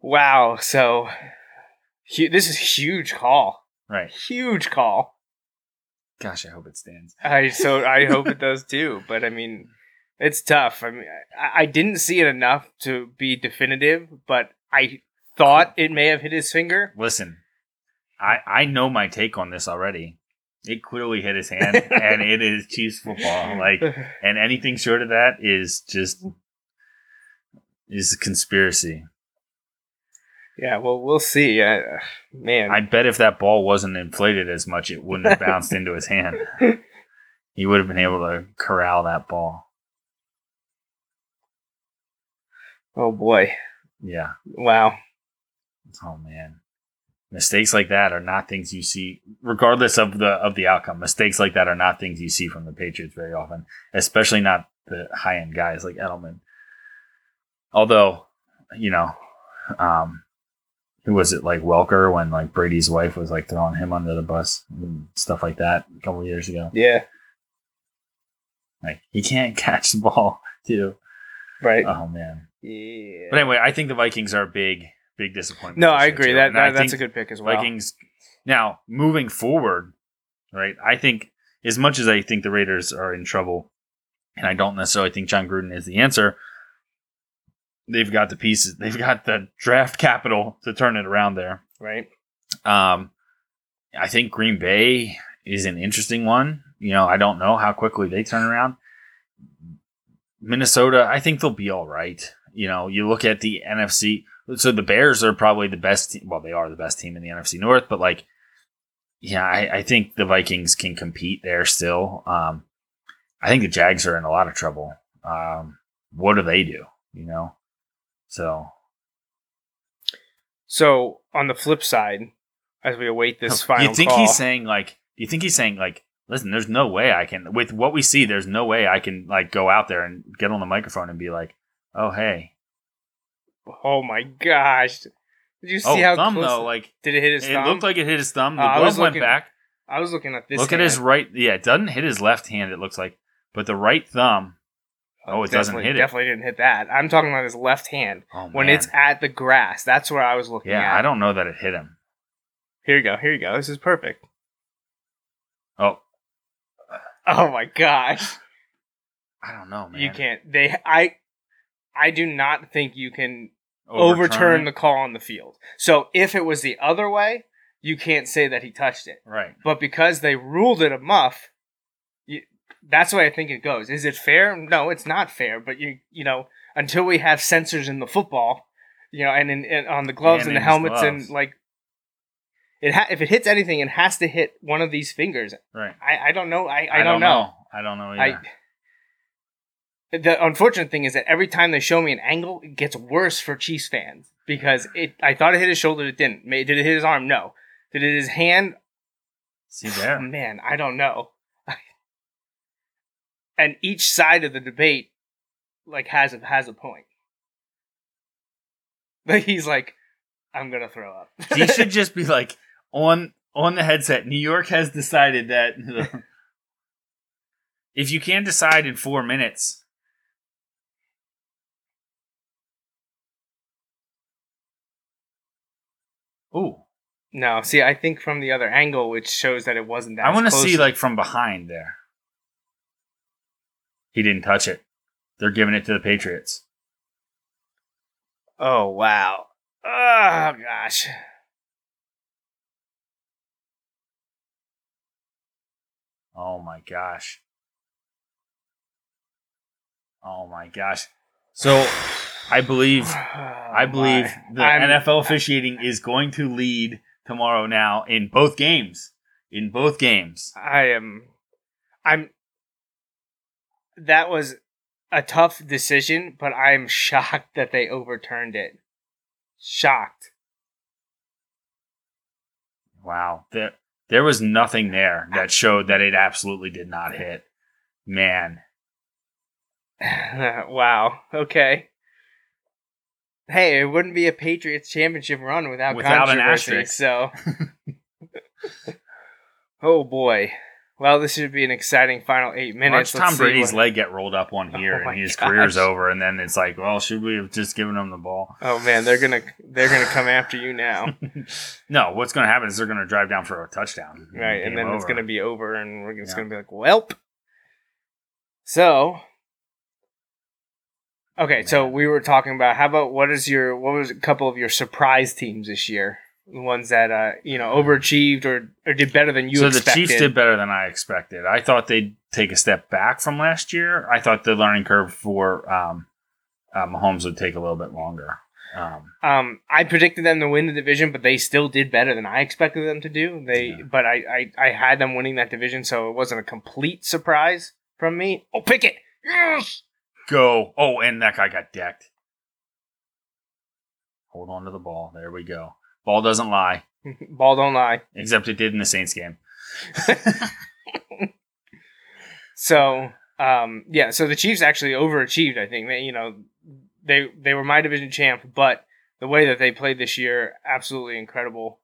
wow. So, hu- this is a huge call. right. Huge call. Gosh, I hope it stands. I so I hope it does too. But I mean, it's tough. I mean, I, I didn't see it enough to be definitive, but I thought it may have hit his finger. Listen, I I know my take on this already. It clearly hit his hand, [laughs] and it is Chiefs football. Like, and anything short of that is just is a conspiracy. yeah, well, we'll see. Uh, man, I bet if that ball wasn't inflated as much, it wouldn't have bounced into his hand. [laughs] He would have been able to corral that ball. oh boy, Yeah. wow. Oh man. Mistakes like that are not things you see regardless of the of the outcome. Mistakes like that are not things you see from the Patriots very often, especially not the high end guys like Edelman. Although, you know, um who was it like Welker when like Brady's wife was like throwing him under the bus and stuff like that a couple years ago. Yeah. Like he can't [laughs] catch the ball too. Right. Oh man. yeah. But anyway, I think the Vikings are big, big disappointment. no, I agree. too. That, And I that's a good pick as well. Vikings. Now moving forward, right? I think as much as I think the Raiders are in trouble, and I don't necessarily think Jon Gruden is the answer. They've got the pieces. They've got the draft capital to turn it around there. Right. Um, I think Green Bay is an interesting one. You know, I don't know how quickly they turn around. Minnesota, I think they'll be all right. You know, you look at the NFC. So the Bears are probably the best. Team, well, they are the best team in the NFC North, but like, yeah, I, I think the Vikings can compete there still. Um, I think the Jags are in a lot of trouble. Um, what do they do? You know, so So on the flip side, as we await this [laughs] final you think call, he's saying like you think he's saying like listen there's no way i can with what we see there's no way i can like go out there and get on the microphone and be like oh hey oh my gosh, did you see oh how thumb close though like did it hit his thumb? it thumb? looked like it hit his thumb the Uh, I glove was went looking- back I was looking at this. look at his hand. right yeah it doesn't hit his left hand it looks like but the right thumb oh it doesn't Definitely- hit it Definitely didn't hit that. I'm talking about his left hand oh, when it's at the grass. That's where I was looking yeah at. i don't know that it hit him Here you go. Here you go. This is perfect. oh Oh my gosh. i don't know man You can't. They. I. I do not think you can overturn, it? the call on the field. So if it was the other way, you can't say that he touched it. right But because they ruled it a muff, you, that's the way I think it goes. Is it fair? No, it's not fair. But you, you know, until we have sensors in the football, you know, and, in, and on the gloves And and, the helmets and like, it ha- if it hits anything, it has to hit one of these fingers. right I, I don't know. I, I, don't, know. i don't know I. The unfortunate thing is that every time they show me an angle, it gets worse for Chiefs fans because it. I thought it hit his shoulder, it didn't. Did it hit his arm? No. Did it hit his hand? see there [sighs] Man, I don't know. [laughs] and each side of the debate, like, has a has a point. [laughs] But he's like, I'm gonna throw up. [laughs] he should just be like on on the headset. New York has decided that if you can't decide in four minutes, ooh, no, see, I think from the other angle, which shows that it wasn't that. I want to see like from behind there. He didn't touch it. They're giving it to the Patriots. Oh wow. Oh gosh. Oh my gosh. Oh my gosh. So I believe [sighs] I believe the I'm- NFL officiating is going to lead tomorrow now in both games. In both games. I am. I'm. That was a tough decision, but I'm shocked that they overturned it. Shocked. Wow. There there was nothing there that showed that it absolutely did not hit. Man. [sighs] wow. Okay. Hey, it wouldn't be a Patriots championship run without, Without an controversy. asterisk. So. [laughs] oh boy. Well, this should be an exciting final eight minutes. Watch. Tom Let's see Brady's what- leg get rolled up on here [laughs] Oh and his gosh. career's over and then it's like, well, should we have just given him the ball? Oh man, they're gonna they're gonna come after you now, [laughs] No, what's going to happen is they're going to drive down for a touchdown. right? And Game then it's over. gonna be over, and we're just Yeah. gonna be like, "Welp." So, okay, so we were talking about how about what is your what was a couple of your surprise teams this year? The ones that uh you know overachieved or or did better than you so expected. the Chiefs did better than I expected. I thought they'd take a step back from last year. I thought the learning curve for um, uh, Mahomes would take a little bit longer. Um, Um, I predicted them to win the division, but they still did better than I expected them to do. They, Yeah. but I, I, I had them winning that division, so it wasn't a complete surprise from me. Oh, pick it! Yes. Go! Oh, and that guy got decked. Hold on to the ball. There we go. Ball doesn't lie, [laughs] Ball don't lie. except it did in the Saints game. [laughs] So, um, yeah. So the Chiefs actually overachieved. I think they, you know, they they were my division champ, but the way that they played this year, absolutely incredible.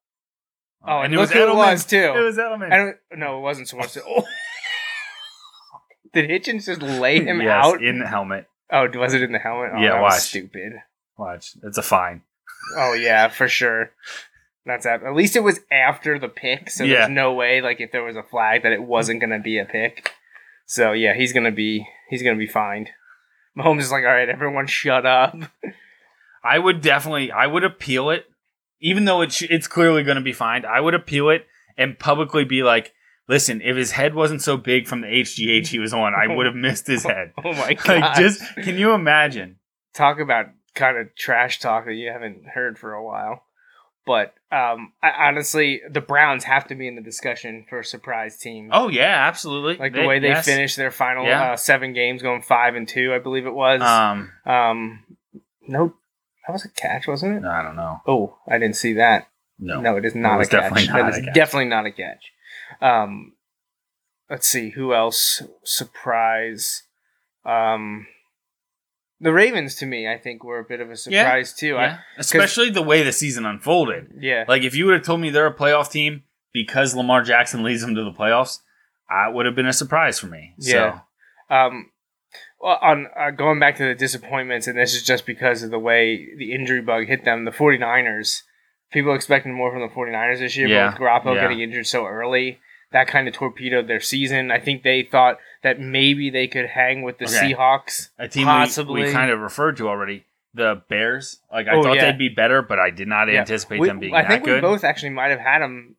Oh, and, it look who it Edelman. was too. It was Edelman. I don't. No, it wasn't so much. Oh. Did Hitchens just lay him yes, out? in the helmet. Oh, was it in the helmet? Oh, Yeah, watch. stupid. Watch, it's a fine. Oh yeah, for sure. That's at at least it was after the pick, so Yeah. there's no way like if there was a flag that it wasn't gonna be a pick. So yeah, he's gonna be he's gonna be fined. Mahomes is like, all right, everyone, shut up. I would definitely, I would appeal it, even though it's it's clearly going to be fined. I would appeal it and publicly be like, listen, if his head wasn't so big from the HGH he was on, I would have missed his [laughs] head. Oh my [laughs] god! Like, just can you imagine? talk about kind of trash talk that you haven't heard for a while. But um, I, honestly, the Browns have to be in the discussion for a surprise team. Oh yeah, absolutely. like the way they yes. finished their final Yeah. uh, seven games, going five and two, I believe it was. Um, Um, no, that was a catch, wasn't it? I don't know. Oh, I didn't see that. No, No, it is not was a catch. definitely not that a is catch. definitely not a catch. Um, let's see who else surprise. Um, the Ravens to me, I think, were a bit of a surprise too. Yeah. especially the way the season unfolded. Yeah, Like if you would have told me they're a playoff team because Lamar Jackson leads them to the playoffs, I would have been a surprise for me. Yeah. So, Um, well, on uh, going back to the disappointments, and this is just because of the way the injury bug hit them, the 49ers, people expecting more from the 49ers this year, Yeah, but with Garoppolo yeah. getting injured so early, that kind of torpedoed their season. I think they thought that maybe they could hang with the Okay. Seahawks. a team Possibly. we, we kind of referred to already, the Bears. Like I Oh, thought yeah. they'd be better, but I did not Yeah. anticipate We- them being I that think good. we both actually might have had them.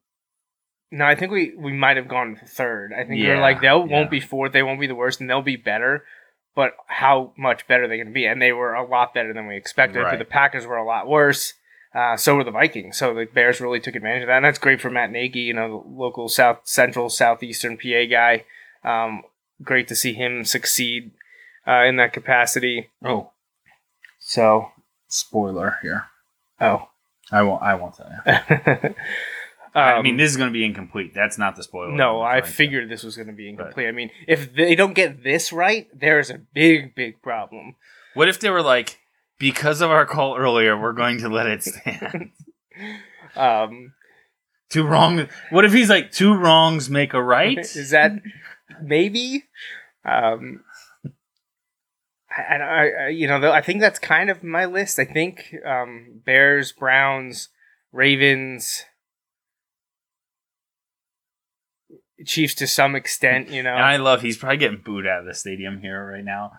No, I think we, we might have gone third. I think we Yeah, were like, they won't be fourth, they won't be the worst, and they'll be better. But how much better they going to be? And they were a lot better than we expected. But the Packers were a lot worse. Uh, so were the Vikings. So the Bears really took advantage of that, and that's great for Matt Nagy, you know, the local South Central Southeastern PA guy. Um, great to see him succeed uh, in that capacity. oh, So, spoiler here. oh, I won't. I won't tell you. [laughs] I Um, mean, this is going to be incomplete. That's not the spoiler. No, I referring to. figured this was going to be incomplete. I mean, if they don't get this right, there is a big, big problem. What if they were like, because of our call earlier, we're going to let it [laughs] stand? Um, two wrongs. What if he's like, two wrongs make a right? [laughs] is that maybe? Um, I, I, I, you know, though, I think that's kind of my list. I think um, Bears, Browns, Ravens, Chiefs to some extent. You know, And I love he's probably getting booed out of the stadium here right now.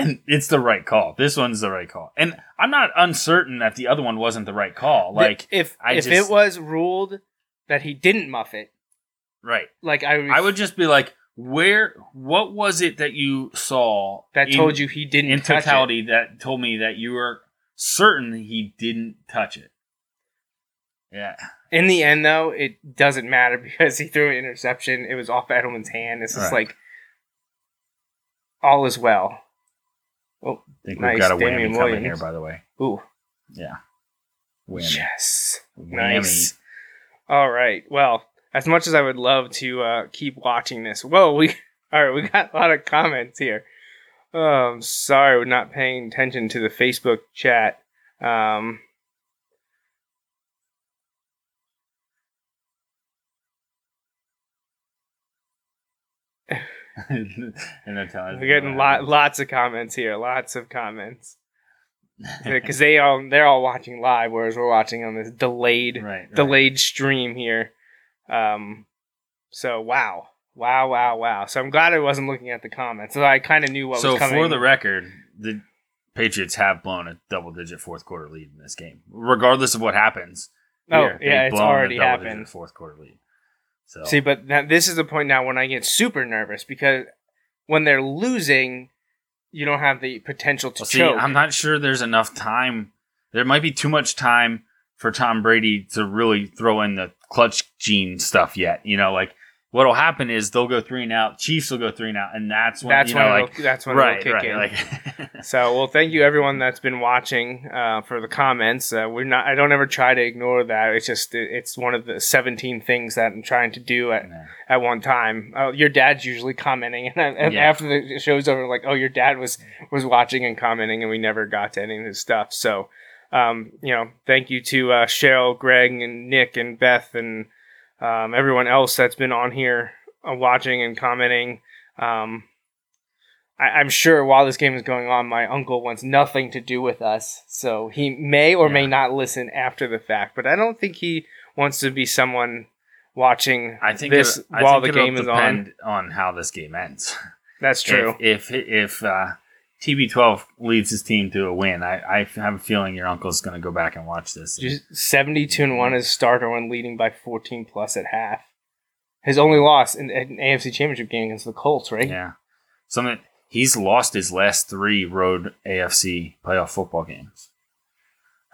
And it's the right call. This one's the right call. And I'm not uncertain that the other one wasn't the right call. Like if I if just- it was ruled that he didn't muff it, right. like I would, I would just be like, where what was it that you saw that in- told you he didn't in touch it? totality that told me that you were certain he didn't touch it? Yeah. In the end, though, it doesn't matter [laughs] because he threw an interception. It was off Edelman's hand. It's just Right. like all is well. Oh, I think Nice, we've got a whammy Damien coming Williams. here, by the way. ooh, Yeah. Whammy. yes, Whammy. nice. All right. Well, as much as I would love to uh, keep watching this, whoa, we [laughs] all right. We got a lot of comments here. I'm sorry, we're not paying attention to the Facebook chat. Um, and they're telling we're getting lot, lots of comments here. Lots of comments. [laughs] because they all they're all watching live, whereas we're watching on this delayed right, right. delayed stream here. Um, so wow, wow, wow, wow. So I'm glad I wasn't looking at the comments. So I kind of knew what so was coming. So for the record, the Patriots have blown a double-digit fourth quarter lead in this game, regardless of what happens. oh here, yeah, it's already happened. Fourth quarter lead. So See, but now, this is the point now when I get super nervous because when they're losing, you don't have the potential to Well, see, choke. I'm not sure there's enough time. There might be too much time for Tom Brady to really throw in the clutch gene stuff yet. You know, like what'll happen is they'll go three and out. Chiefs will go three and out, and that's when that's you when know, it'll, like that's when right, it'll kick right, in. like [laughs] So, well, thank you everyone that's been watching uh, for the comments. Uh, we're not. I don't ever try to ignore that. It's just it, it's one of the seventeen things that I'm trying to do at, Yeah. at one time. Uh, your dad's usually commenting, [laughs] and, I, and Yeah. after the show's over, like, oh, your dad was was watching and commenting, and we never got to any of his stuff. So, um, you know, thank you to uh, Cheryl, Greg, and Nick, and Beth, and um, everyone else that's been on here uh, watching and commenting. Um, I, I'm sure while this game is going on, my uncle wants nothing to do with us, so he may or may not listen after the fact. But I don't think he wants to be someone watching I think this it, I while think the game is on. on how this game ends. That's true. If if, if uh, TB12 leads his team to a win, I, I have a feeling your uncle's going to go back and watch this. Just 72 and 1 as starter when leading by 14 plus at half. His only loss in an AFC Championship game against the Colts, right? Yeah. Something he's lost his last three road AFC playoff football games.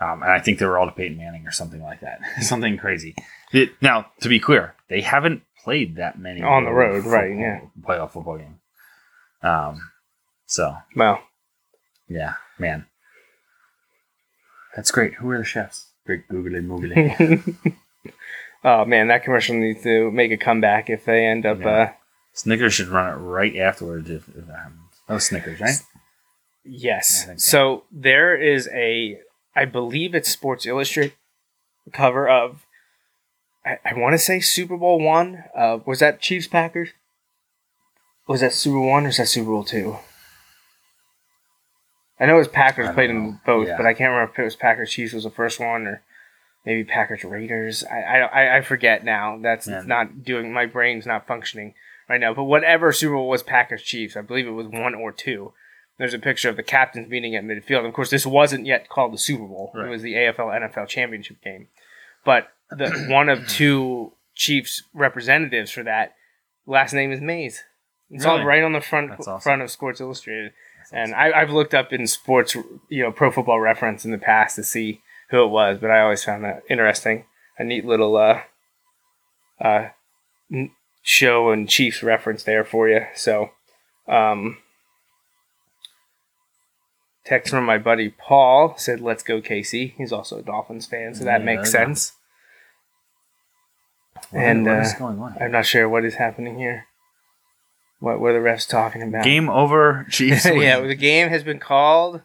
Um, and I think they were all to Peyton Manning or something like that. [laughs] something crazy. It- now, to be clear, they haven't played that many On the road, right, football- yeah. Playoff football game. Um, so Well, yeah, man. That's great. Who are the chefs? Great googly moogly. [laughs] oh man, that commercial needs to make a comeback if they end up. Yeah. Uh, Snickers should run it right afterwards if, if that happens. That was Snickers, right? yes. Think So there is a, I believe it's Sports Illustrated cover of, I, I want to say Super Bowl one. Uh, was that Chiefs Packers? Was that Super Bowl one or is that Super Bowl two? I know it was Packers played know. in both, Yeah. but I can't remember if it was Packers Chiefs was the first one or maybe Packers Raiders. I I, I- forget now. That's Yeah. not doing. My brain's not functioning right now. But whatever Super Bowl was Packers Chiefs, I believe it was one or two. There's a picture of the captains meeting at midfield. Of course, this wasn't yet called the Super Bowl. Right. It was the AFL NFL championship game. But the [clears throat] one of two Chiefs representatives for that last name is Mays. It's all Really? right on the front awesome. front of Sports Illustrated. And I, I've looked up in sports, you know, Pro Football Reference in the past to see who it was, but I always found that interesting. A neat little uh, uh, show and Chiefs reference there for you. So, um, text from my buddy Paul said, "Let's go, Casey." He's also a Dolphins fan, so that Yeah, makes sense. And, uh, is going on? I'm not sure what is happening here. What were the refs talking about? Game over, [laughs] Chiefs. yeah, the game has been called.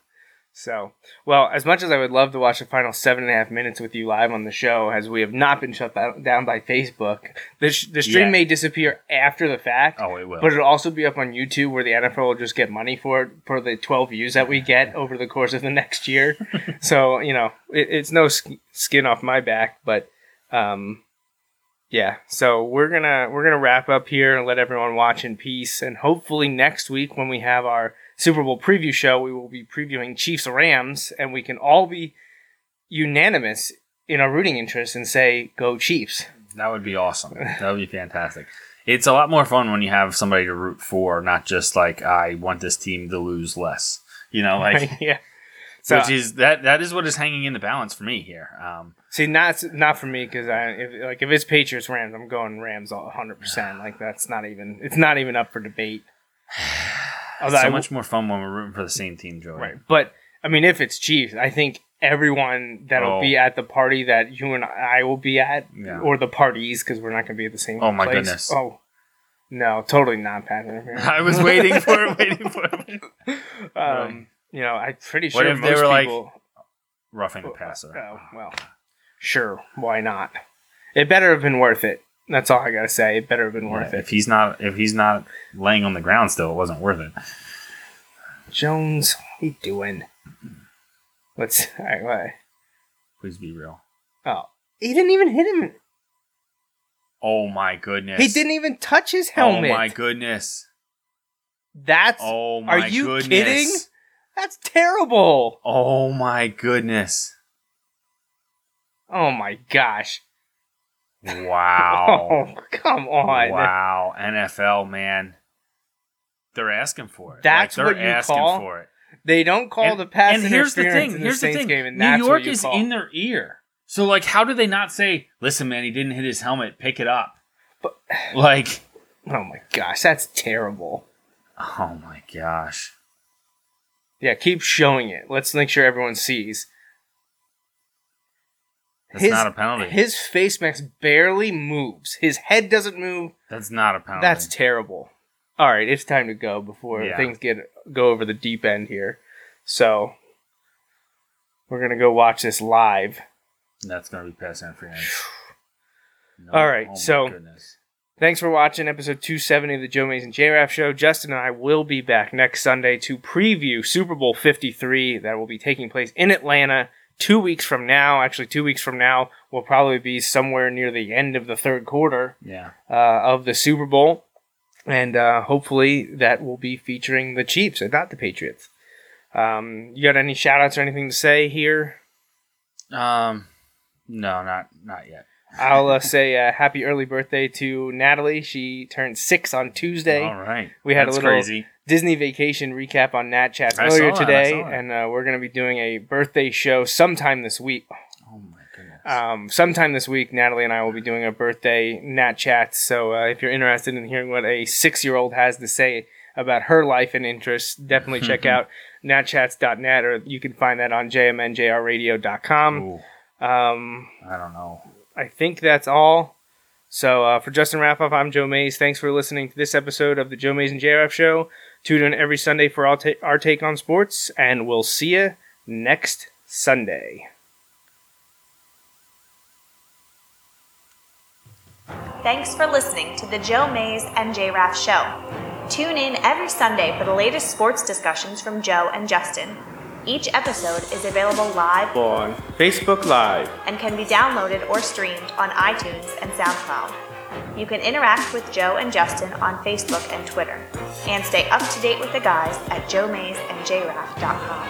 So, well, as much as I would love to watch the final seven and a half minutes with you live on the show, as we have not been shut down by Facebook, the, sh- the stream Yeah. may disappear after the fact, Oh, it will. but it'll also be up on YouTube where the NFL will just get money for it for the 12 views that we get [laughs] over the course of the next year. so, you know, it, it's no sk- skin off my back, but um, yeah. So we're gonna we're gonna wrap up here and let everyone watch in peace. And hopefully next week when we have our Super Bowl preview show, we will be previewing Chiefs Rams, and we can all be unanimous in our rooting interest and say go Chiefs. That would be awesome. That would be fantastic. It's a lot more fun when you have somebody to root for, not just like I want this team to lose less. You know, like [laughs] yeah. So which is that that is what is hanging in the balance for me here. Um, see, not not for me because I if, like if it's Patriots Rams, I'm going Rams hundred percent. [sighs] Like that's not even it's not even up for debate. [sighs] Although it's so I- much more fun when we're rooting for the same team, Joey. Right. But I mean, if it's Chiefs, I think everyone that'll Oh. be at the party that you and I will be at, Yeah. or the parties, because we're not going to be at the same. Oh, my place. goodness. Oh, no, totally not, Patrick. [laughs] I was waiting for it, waiting for it. [laughs] um, you know, I'm pretty sure What if they most were like- people. Roughing the passer. Uh, oh well, sure. Why not? It better have been worth it. That's all I gotta say. It better have been worth Yeah, it. If he's not if he's not laying on the ground still, it wasn't worth it. Jones, what are you doing? Let's. All right, what? Please be real. Oh, he didn't even hit him. Oh my goodness. He didn't even touch his helmet. Oh my goodness. That's Oh my Are you goodness. kidding? That's terrible. Oh my goodness. Oh my gosh. Wow. [laughs] Oh, come on. Wow. NFL man. They're asking for it. That's they're what you asking call- for it. They don't call And- the pass and here's the thing. in Here's the the Saints thing. New York is call. in their ear. So like, how do they not say, "Listen, man, he didn't hit his helmet. Pick it up." But- [sighs] like, Oh my gosh, that's terrible. oh my gosh. Yeah, keep showing it. Let's make sure everyone sees. That's his, not a penalty. His face mask barely moves. His head doesn't move. That's not a penalty. That's terrible. All right, it's time to go before Yeah. things get go over the deep end here. So, we're gonna go watch this live. That's going to be pass interference. No, All right, oh so- goodness. Thanks for watching episode 270 of the Joe Mays and J Show. Justin and I will be back next Sunday to preview Super Bowl 53 that will be taking place in Atlanta two weeks from now. Actually, two weeks from now will probably be somewhere near the end of the third quarter yeah, uh, of the Super Bowl. And uh, hopefully that will be featuring the Chiefs and not the Patriots. Um, you got any shout outs or anything to say here? um, no, not not yet. I'll uh, say uh, happy early birthday to Natalie. She turned six on Tuesday. All right, We had a little- crazy. Disney vacation recap on Nat Chats I earlier saw that, I today, and uh, we're going to be doing a birthday show sometime this week. Oh my goodness. Um, sometime this week, Natalie and I will be doing a birthday Nat Chats. So uh, if you're interested in hearing what a six year old has to say about her life and interests, definitely check [laughs] out natchats.net, or you can find that on jmnjrradio.com. Ooh, Um, I don't know. I think that's all. So uh, for Justin Raffoff, I'm Joe Mays. Thanks for listening to this episode of the Joe Mays and JRaff Show. Tune in every Sunday for our, ta- our take on sports, and we'll see you next Sunday. Thanks for listening to the Joe Mays and J Raff Show. Tune in every Sunday for the latest sports discussions from Joe and Justin. Each episode is available live On Facebook Live. and can be downloaded or streamed on iTunes and SoundCloud. You can interact with Joe and Justin on Facebook and Twitter, and stay up to date with the guys at joemaysandjraff.com.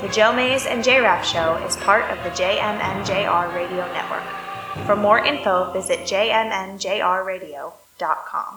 The Joe Mays and JRaff Show is part of the JMNJR Radio Network. For more info, visit jmnjrradio.com.